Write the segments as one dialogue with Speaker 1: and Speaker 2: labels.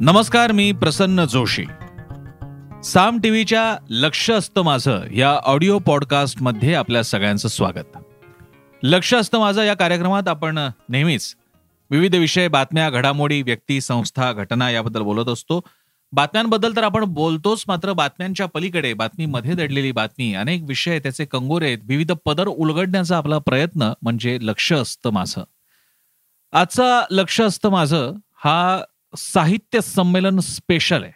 Speaker 1: नमस्कार मी प्रसन्न जोशी. साम टीव्हीच्या लक्ष असतं माझं या ऑडिओ पॉडकास्टमध्ये आपल्या सगळ्यांचं स्वागत. लक्ष असतं माझं या कार्यक्रमात आपण नेहमीच विविध विषय बातम्या घडामोडी व्यक्ती संस्था घटना याबद्दल बोलत असतो. बातम्यांबद्दल तर आपण बोलतोच मात्र बातम्यांच्या पलीकडे बातमीमध्ये दडलेली बातमी अनेक विषय त्याचे कंगोरे आहेत. विविध पदर उलगडण्याचा आपला प्रयत्न म्हणजे लक्ष असतं माझं. आजचा लक्ष असतं माझं हा साहित्य संमेलन स्पेशल आहे.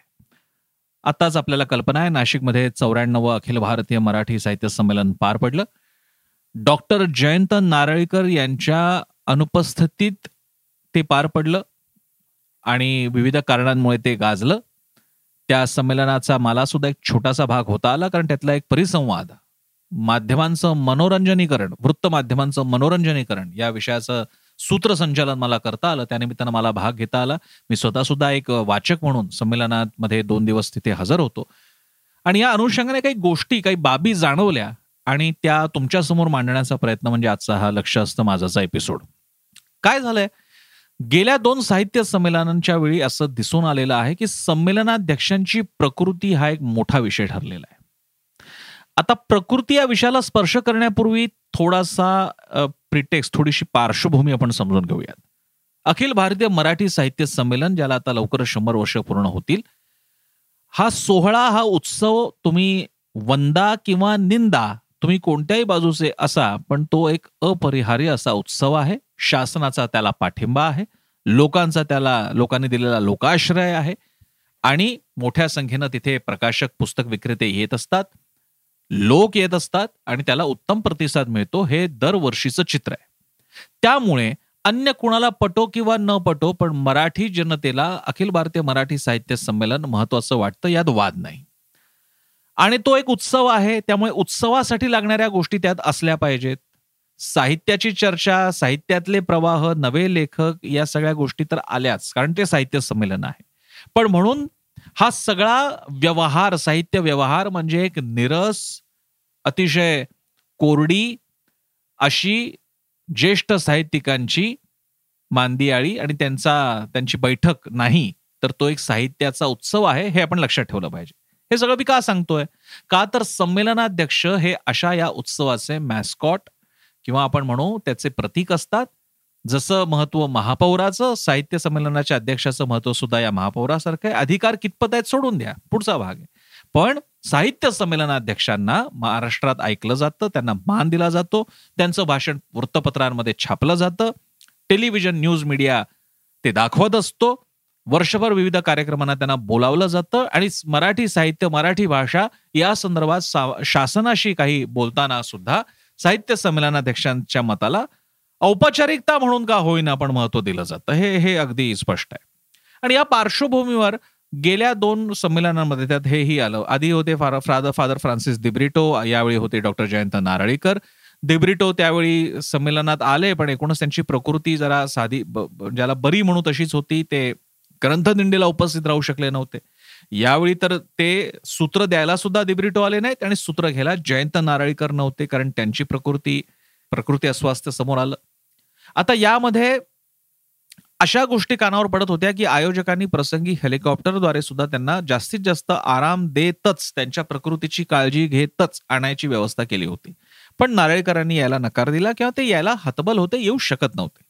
Speaker 1: आताच आपल्याला कल्पना आहे नाशिकमध्ये चौऱ्याण्णव अखिल भारतीय मराठी साहित्य संमेलन पार पडलं. डॉक्टर जयंत नारळीकर यांच्या अनुपस्थितीत ते पार पडलं आणि विविध कारणांमुळे ते गाजलं. त्या संमेलनाचा मला सुद्धा एक छोटासा भाग होता आला कारण त्यातला एक परिसंवाद माध्यमांचं मनोरंजनीकरण वृत्त माध्यमांचं मनोरंजनीकरण या विषयाचं सूत्रसंचालन मला करता आलं त्यानिमित्तानं मला भाग घेता आला. मी स्वतः सुद्धा एक वाचक म्हणून संमेलनामध्ये दोन दिवस तिथे हजर होतो. आणि या अनुषंगाने काही गोष्टी काही बाबी जाणवल्या आणि त्या तुमच्यासमोर मांडण्याचा प्रयत्न म्हणजे आजचा हा लक्ष असतं माझाचा एपिसोड काय झालंय? गेल्या दोन साहित्य संमेलनांच्या वेळी असं दिसून आलेलं आहे की संमेलनाध्यक्षांची प्रकृती हा एक मोठा विषय ठरलेला आहे. आता प्रकृती या विषयाला स्पर्श करण्यापूर्वी थोडासा प्रिटेक्स थोडीशी पार्श्वभूमी आपण समजून घेऊयात. अखिल भारतीय मराठी साहित्य संमेलन ज्याला आता लवकर शंभर वर्ष पूर्ण होतील हा सोहळा हा उत्सव तुम्ही वंदा किंवा निंदा तुम्ही कोणत्याही बाजूचे असा पण तो एक अपरिहार्य असा उत्सव आहे. शासनाचा त्याला पाठिंबा आहे. लोकांचा त्याला लोकांनी दिलेला लोकाश्रय आहे. आणि मोठ्या संख्येनं तिथे प्रकाशक पुस्तक विक्रेते येत असतात. लोक येत असतात आणि त्याला उत्तम प्रतिसाद मिळतो हे दरवर्षीचं चित्र आहे. त्यामुळे अन्य कुणाला पटो किंवा न पटो पण मराठी जनतेला अखिल भारतीय मराठी साहित्य संमेलन महत्वाचं वाटतं यात वाद नाही. आणि तो एक उत्सव आहे त्यामुळे उत्सवासाठी लागणाऱ्या गोष्टी त्यात असल्या पाहिजेत. साहित्याची चर्चा साहित्यातले प्रवाह नवे लेखक या सगळ्या गोष्टी तर आल्याच कारण ते साहित्य संमेलन आहे. पण म्हणून हा सगळा व्यवहार साहित्य व्यवहार म्हणजे एक निरस अतिशय कोरडी अशी ज्येष्ठ साहित्यिकांची मांदियाळी आणि त्यांचा त्यांची बैठक नाही तर तो एक साहित्याचा उत्सव आहे हे आपण लक्षात ठेवलं पाहिजे. हे सगळं मी का सांगतोय? का तर संमेलनाध्यक्ष हे अशा या उत्सवाचे मॅस्कॉट किंवा आपण म्हणू त्याचे प्रतीक असतात जसं महत्त्व महापौराचं साहित्य संमेलनाच्या अध्यक्षाचं महत्त्व सुद्धा या महापौरासारखं आहे. अधिकार कितपत आहेत सोडून द्या. पुढचा भाग आहे. पण साहित्य संमेलनाध्यक्षांना महाराष्ट्रात ऐकलं जातं त्यांना मान दिला जातो त्यांचं भाषण वृत्तपत्रांमध्ये छापलं जातं. टेलिव्हिजन न्यूज मीडिया ते दाखवत असतो. वर्षभर विविध कार्यक्रमांना त्यांना बोलावलं जातं आणि मराठी साहित्य मराठी भाषा या संदर्भात शासनाशी काही बोलताना सुद्धा साहित्य संमेलनाध्यक्षांच्या मताला औपचारिकता म्हणून का होईना पण महत्त्व दिलं जातं. हे हे अगदी स्पष्ट आहे. आणि या पार्श्वभूमीवर गेल्या दोन संमेलनांमध्ये त्यात हेही आलं. आधी होते फार फादर फादर फ्रान्सिस दिब्रिटो यावेळी होते डॉक्टर जयंत नारळीकर. दिब्रिटो त्यावेळी संमेलनात आले पण एकूणच त्यांची प्रकृती जरा साधी ज्याला बरी म्हणू तशीच होती. ते ग्रंथदिंडीला उपस्थित राहू शकले नव्हते. यावेळी तर ते सूत्र द्यायला सुद्धा दिब्रिटो आले नाहीत आणि सूत्र घ्यायला जयंत नारळीकर नव्हते कारण त्यांची प्रकृती प्रकृती अस्वास्थ्य समोर आलं. आता यामध्ये अशा गोष्टी कानावर पडत होत्या की आयोजकांनी प्रसंगी हेलिकॉप्टरद्वारे सुद्धा त्यांना जास्तीत जास्त आराम देतच त्यांच्या प्रकृतीची काळजी घेतच आणायची व्यवस्था केली होती. पण नारळकरांनी यायला नकार दिला किंवा ते यायला हतबल होते येऊ शकत नव्हते.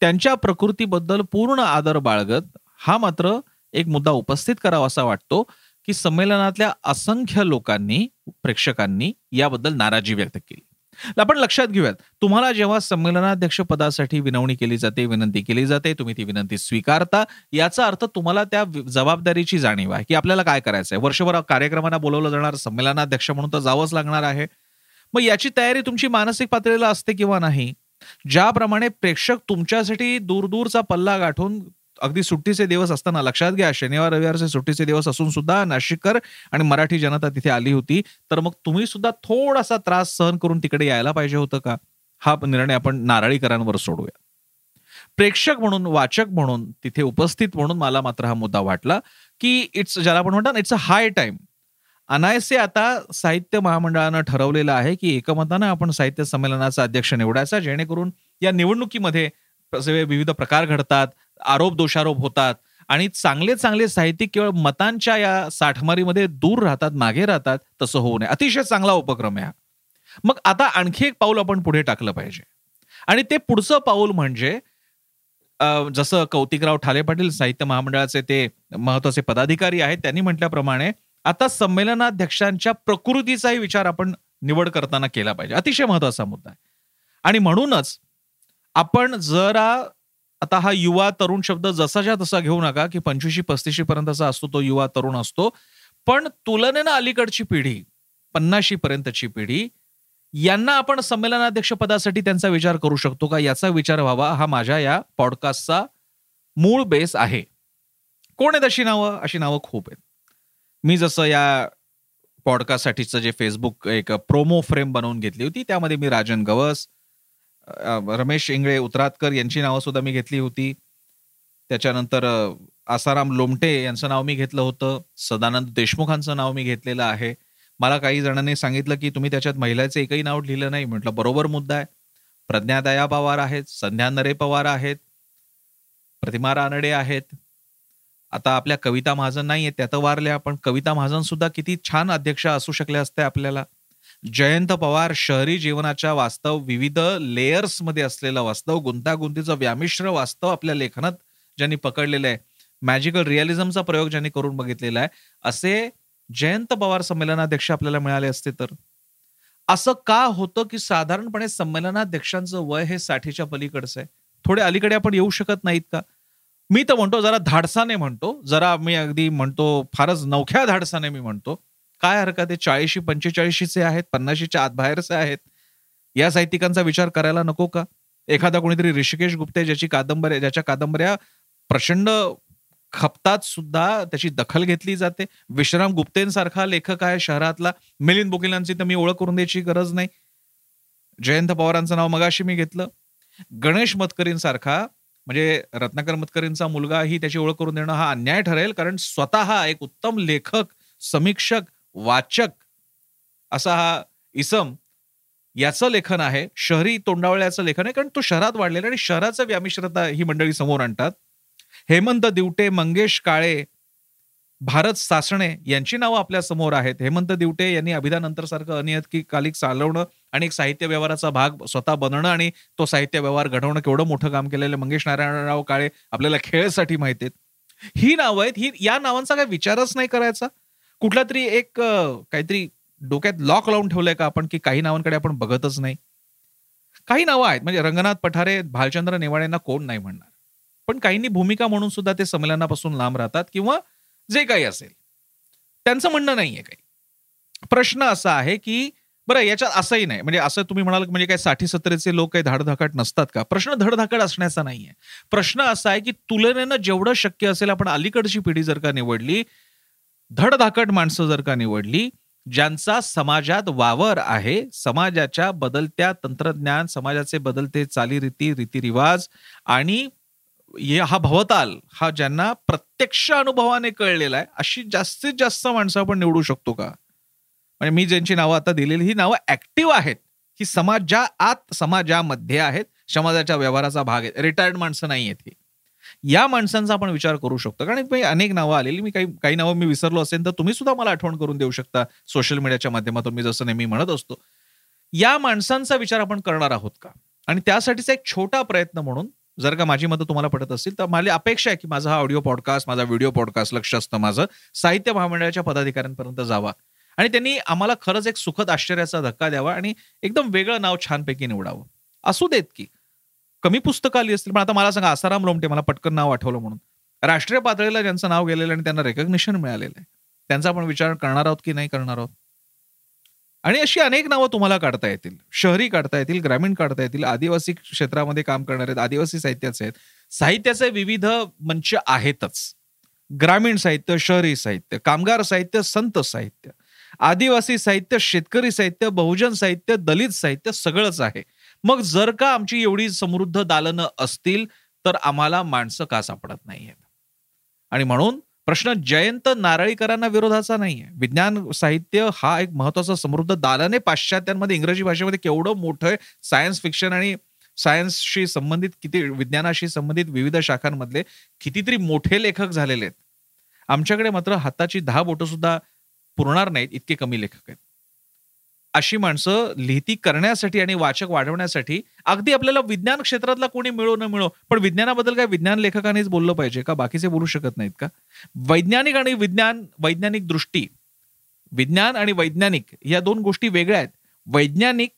Speaker 1: त्यांच्या प्रकृतीबद्दल पूर्ण आदर बाळगत हा मात्र एक मुद्दा उपस्थित करावा असा वाटतो की संमेलनातल्या असंख्य लोकांनी प्रेक्षकांनी याबद्दल नाराजी व्यक्त केली. आपण लक्षात घेऊयात. तुम्हाला जेव्हा संमेलनाध्यक्ष पदासाठी विनवणी केली जाते विनंती केली जाते तुम्ही ती विनंती स्वीकारता याचा अर्थ तुम्हाला त्या जबाबदारीची जाणीव आहे की आपल्याला काय करायचं आहे वर्षभर कार्यक्रमांना बोलवलं जाणार संमेलनाध्यक्ष म्हणून तर जावंच लागणार आहे. मग याची तयारी तुमची मानसिक पातळीला असते किंवा नाही? ज्याप्रमाणे प्रेक्षक तुमच्यासाठी दूरदूरचा पल्ला गाठून अगदी सुट्टीचे दिवस असताना लक्षात घ्या शनिवार रविवारचे सुट्टीचे दिवस असून सुद्धा नाशिककर आणि मराठी जनता तिथे आली होती. तर मग तुम्ही सुद्धा थोडासा त्रास सहन करून तिकडे यायला पाहिजे होतं का? हा निर्णय आपण नारळीकरांवर सोडूया. प्रेक्षक म्हणून वाचक म्हणून तिथे उपस्थित म्हणून मला मात्र हा मुद्दा वाटला की इट्स ज्याला आपण म्हणतात इट्स अ हाय टाइम अनायसे आता साहित्य महामंडळानं ठरवलेलं आहे की एकमतानं आपण साहित्य संमेलनाचा अध्यक्ष निवडायचा जेणेकरून या निवडणुकीमध्ये विविध प्रकार घडतात आरोप दोषारोप होतात आणि चांगले चांगले साहित्यिक केवळ मतांच्या या साठमारीमध्ये दूर राहतात मागे राहतात तसं होऊ नये. अतिशय चांगला उपक्रम आहे मग आता आणखी एक पाऊल आपण पुढे टाकलं पाहिजे. आणि ते पुढचं पाऊल म्हणजे जसं कौतिकराव ठाले पाटील साहित्य महामंडळाचे ते महत्त्वाचे पदाधिकारी आहेत त्यांनी म्हटल्याप्रमाणे आता संमेलनाध्यक्षांच्या प्रकृतीचाही विचार आपण निवड करताना केला पाहिजे. अतिशय महत्त्वाचा मुद्दा आहे. आणि म्हणूनच आपण जरा आता हा युवा तरुण शब्द जसाच्या तसा घेऊ नका की पंचवीशी पस्तीशी पर्यंतचा असतो तो युवा तरुण असतो. पण तुलनेनं अलीकडची पिढी पन्नाशी पर्यंतची पिढी यांना आपण संमेलनाध्यक्ष पदासाठी त्यांचा विचार करू शकतो का? याचा विचार व्हावा. हा माझ्या या पॉडकास्टचा मूळ बेस आहे. कोण आहेत अशी नावं? अशी नावं खूप आहेत. मी जसं या पॉडकास्टसाठीचं जे फेसबुक एक प्रोमो फ्रेम बनवून घेतली होती त्यामध्ये मी राजन गवस रमेश इंगळे उतरातकर यांची नावं सुद्धा मी घेतली होती. त्याच्यानंतर आसाराम लोमटे यांचं नाव मी घेतलं होतं. सदानंद देशमुखांचं नाव मी घेतलेलं आहे. मला काही जणांनी सांगितलं की तुम्ही त्याच्यात महिलाचं एकही नाव लिहिलं नाही. म्हटलं बरोबर मुद्दा आहे. प्रज्ञादया पवार आहेत संध्या नरे पवार आहेत प्रतिमा रानडे आहेत. आता आपल्या कविता महाजन नाहीये त्या तर वारल्या पण कविता महाजन सुद्धा किती छान अध्यक्ष असू शकले असते आपल्याला. जयंत पवार शहरी जीवनाच्या वास्तव विविध लेयर्समध्ये असलेलं वास्तव गुंतागुंतीचं व्यामिश्र वास्तव आपल्या लेखनात ज्यांनी पकडलेलं आहे. मॅजिकल रिअलिझमचा प्रयोग ज्यांनी करून बघितलेला आहे. असे जयंत पवार संमेलनाध्यक्ष आपल्याला मिळाले असते तर? असं का होतं की साधारणपणे संमेलनाध्यक्षांचं वय हे साठीच्या पलीकडचं आहे? थोडे अलीकडे आपण येऊ शकत नाहीत का? मी तर म्हणतो जरा धाडसाने म्हणतो. जरा मी अगदी म्हणतो फारच नवख्या धाडसाने मी म्हणतो. काय हरकत आहे? चाळीशी पंचेचाळीशीचे आहेत पन्नाशीच्या आत बाहेरचे आहेत. या साहित्यिकांचा विचार करायला नको का? एखादा कोणीतरी ऋषिकेश गुप्ते ज्याची कादंबऱ्या ज्याच्या कादंबऱ्या प्रचंड खपतात सुद्धा त्याची दखल घेतली जाते. विश्राम गुप्तेंसारखा लेखक आहे शहरातला. मिलिंद बोकिलांची तर मी ओळख करून द्यायची गरज नाही. जयंत पवारांचं नाव मगाशी मी घेतलं. गणेश मतकरींसारखा म्हणजे रत्नाकर मतकरींचा मुलगा ही त्याची ओळख करून देणं हा अन्याय ठरेल कारण स्वतः एक उत्तम लेखक समीक्षक वाचक असा हा इसम याचं लेखन आहे. शहरी तोंडावळ्याचं लेखन आहे कारण तो शहरात वाढलेला आणि शहराचं व्यामिश्रता ही मंडळी समोर आणतात. हेमंत दिवटे मंगेश काळे भारत सासणे यांची नावं आपल्यासमोर आहेत. हेमंत दिवटे यांनी अभिधानंतर सारखं अनियतकालिक चालवणं आणि एक साहित्य व्यवहाराचा भाग स्वतः बनणं आणि तो साहित्य व्यवहार घडवणं केवढं मोठं काम केलेलं मंगेश नारायणराव काळे आपल्याला खेळसाठी माहिती आहेत. ही नावं आहेत. ही या नावांचा काय विचारच नाही करायचा. कुठला तरी एक काहीतरी डोक्यात लॉक लावून ठेवलंय का आपण की काही नावांकडे आपण बघतच नाही? काही नावं आहेत. म्हणजे रंगनाथ पठारे भालचंद्र नेवाळेंना कोण नाही म्हणणार. पण काहींनी भूमिका म्हणून सुद्धा ते संमेलनापासून लांब राहतात किंवा जे काही असेल. त्यांचं म्हणणं नाहीये काही. प्रश्न असा आहे की बरं याच्यात असंही नाही. म्हणजे असं तुम्ही म्हणाल म्हणजे काय साठी सत्तरीचे लोक काही धाडधाकट नसतात का? प्रश्न धडधाकट असण्याचा नाहीये. प्रश्न असा आहे की तुलनेनं जेवढं शक्य असेल आपण अलीकडची पिढी जर का निवडली धडधाकट माणसं जर का निवडली ज्यांचा समाजात वावर आहे समाजाच्या बदलत्या तंत्रज्ञान समाजाचे बदलते चालीरीती रीतिरिवाज आणि हा भवताल हा ज्यांना प्रत्यक्ष अनुभवाने कळलेला आहे अशी जास्तीत जास्त माणसं आपण निवडू शकतो का? म्हणजे मी ज्यांची नावं आता दिलेली ही नावं ऍक्टिव्ह आहेत. ही समाजा आत समाजामध्ये आहेत समाजाच्या व्यवहाराचा भाग आहे रिटायर्ड माणसं नाही आहेत ही. या माणसांचा आपण विचार करू शकतो. कारण अनेक नावं आलेली मी काही काही नावं मी विसरलो असेल तर तुम्ही सुद्धा मला आठवण करून देऊ शकता सोशल मीडियाच्या माध्यमातून मी जसं नेहमी म्हणत असतो. या माणसांचा विचार आपण करणार आहोत का? आणि त्यासाठीचा एक छोटा प्रयत्न म्हणून जर का माझी मदत तुम्हाला पडत असतील तर मला अपेक्षा आहे की माझा हा ऑडिओ पॉडकास्ट माझा व्हिडिओ पॉडकास्ट लक्ष असतं माझं साहित्य महामंडळाच्या पदाधिकाऱ्यांपर्यंत जावा. आणि त्यांनी आम्हाला खरंच एक सुखद आश्चर्याचा धक्का द्यावा आणि एकदम वेगळं नाव छानपैकी निवडावं. असू देत की कमी पुस्तकं आली असतील पण आता मला सांगा आसाराम लोमटे मला पटकन नाव आठवलं म्हणून. राष्ट्रीय पातळीला ज्यांचं नाव गेलेलं आणि त्यांना रेकग्निशन मिळालेलं आहे. त्यांचा आपण विचार करणार आहोत की नाही करणार आहोत? आणि अशी अनेक नावं तुम्हाला काढता येतील. शहरी काढता येतील ग्रामीण काढता येतील आदिवासी क्षेत्रामध्ये काम करणारे आहेत आदिवासी साहित्याचे आहेत. साहित्याचे विविध मंच आहेतच. ग्रामीण साहित्य शहरी साहित्य कामगार साहित्य संत साहित्य. आदिवासी साहित्य शेतकरी साहित्य बहुजन साहित्य दलित साहित्य सगळंच आहे. मग जर का आमची एवढी समृद्ध दालनं असतील तर आम्हाला माणसं का सापडत नाहीयेत? आणि म्हणून प्रश्न जयंत नारळीकरांना विरोधाचा नाहीये. विज्ञान साहित्य हा एक महत्त्वाचा समृद्ध दालने पाश्चात्यांमध्ये इंग्रजी भाषेमध्ये केवढं मोठं सायन्स फिक्शन आणि सायन्सशी संबंधित किती विज्ञानाशी संबंधित विविध शाखांमधले कितीतरी मोठे लेखक झालेले आहेत. आमच्याकडे मात्र हाताची दहा बोटं सुद्धा पुरणार नाहीत. इतके कमी लेखक आहेत. अशी माणसं लिहिती करण्यासाठी आणि वाचक वाढवण्यासाठी अगदी आपल्याला विज्ञान क्षेत्रातला कोणी मिळो न मिळो पण विज्ञानाबद्दल काय विज्ञान लेखकानेच बोललं पाहिजे का? बाकीचे बोलू शकत नाहीत का? वैज्ञानिक आणि विज्ञान वैज्ञानिक दृष्टी विज्ञान आणि वैज्ञानिक या दोन गोष्टी वेगळ्या आहेत. वैज्ञानिक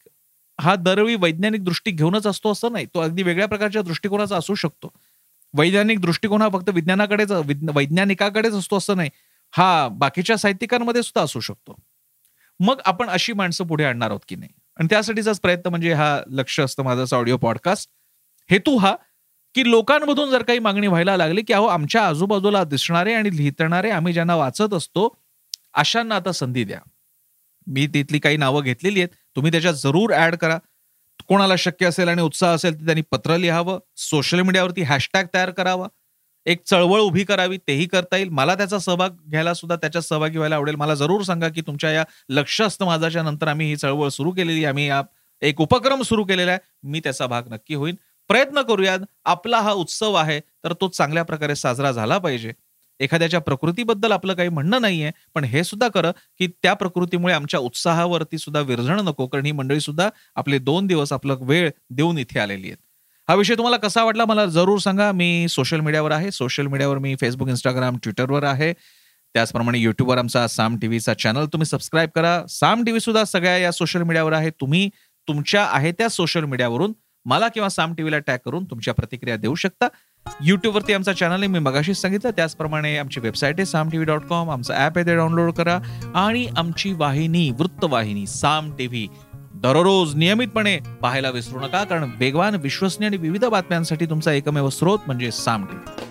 Speaker 1: हा दरवेळी वैज्ञानिक दृष्टी घेऊनच असतो असं नाही तो अगदी वेगळ्या प्रकारच्या दृष्टिकोनाचा असू शकतो. वैज्ञानिक दृष्टिकोन हा फक्त विज्ञानाकडेच वैज्ञानिकाकडेच असतो असं नाही हा बाकीच्या साहित्यिकांमध्ये सुद्धा असू शकतो. मग आपण अशी माणसं पुढे आणणार आहोत की नाही? आणि त्यासाठीचाच प्रयत्न म्हणजे हा लक्ष असतं माझा ऑडिओ पॉडकास्ट हेतू हा की लोकांमधून जर काही मागणी व्हायला लागली की अहो आमच्या आजूबाजूला दिसणारे आणि लिहितणारे आम्ही ज्यांना वाचत असतो अशांना आता संधी द्या. मी तिथली काही नावं घेतलेली आहेत. तुम्ही त्याच्यात जरूर ऍड करा. कोणाला शक्य असेल आणि उत्साह असेल तर त्यांनी पत्र लिहावं. सोशल मीडियावरती हॅशटॅग तयार करावा. एक चळवळ उभी करावी तेही करता येईल. मला त्याचा सहभाग घ्यायला सुद्धा त्याच्यात सहभागी व्हायला आवडेल. मला जरूर सांगा की तुमच्या या लक्ष असतं माझ्याच्या नंतर आम्ही ही चळवळ सुरू केलेली आम्ही या एक उपक्रम सुरू केलेला आहे. मी त्याचा भाग नक्की होईन. प्रयत्न करूयात. आपला हा उत्सव आहे तर तो चांगल्या प्रकारे साजरा झाला पाहिजे. एखाद्याच्या प्रकृतीबद्दल आपलं काही म्हणणं नाहीये पण हे सुद्धा कर की त्या प्रकृतीमुळे आमच्या उत्साहावरती सुद्धा विरजण नको. कारण ही मंडळी सुद्धा आपले दोन दिवस आपलं वेळ देऊन इथे आलेली आहेत. हा विषय तुम्हाला कसा वाटला मला जरूर सांगा. मी सोशल मीडियावर आहे. सोशल मीडियावर मी फेसबुक इंस्टाग्राम ट्विटरवर आहे. त्याचप्रमाणे युट्यूबवर आमचा साम टीव्हीचा चॅनल तुम्ही सबस्क्राईब करा. साम टीव्ही सुद्धा सगळ्या या सोशल मीडियावर आहे. तुम्ही तुमच्या आहे त्या सोशल मीडियावरून मला किंवा साम टीव्हीला टॅग करून तुमच्या प्रतिक्रिया देऊ शकता. युट्यूबवरती आमचा चॅनल आहे. मी मगाशीच सांगितलं. त्याचप्रमाणे आमची वेबसाईट आहे साम टीव्ही डॉट कॉम आमचं ॲप आहे ते डाउनलोड करा. आणि आमची वाहिनी वृत्तवाहिनी साम टीव्ही दररोज नियमितपणे पाहायला विसरू नका कारण वेगवान विश्वसनीय आणि विविध बातम्यांसाठी तुमचा एकमेव स्रोत म्हणजे साम टीव्ही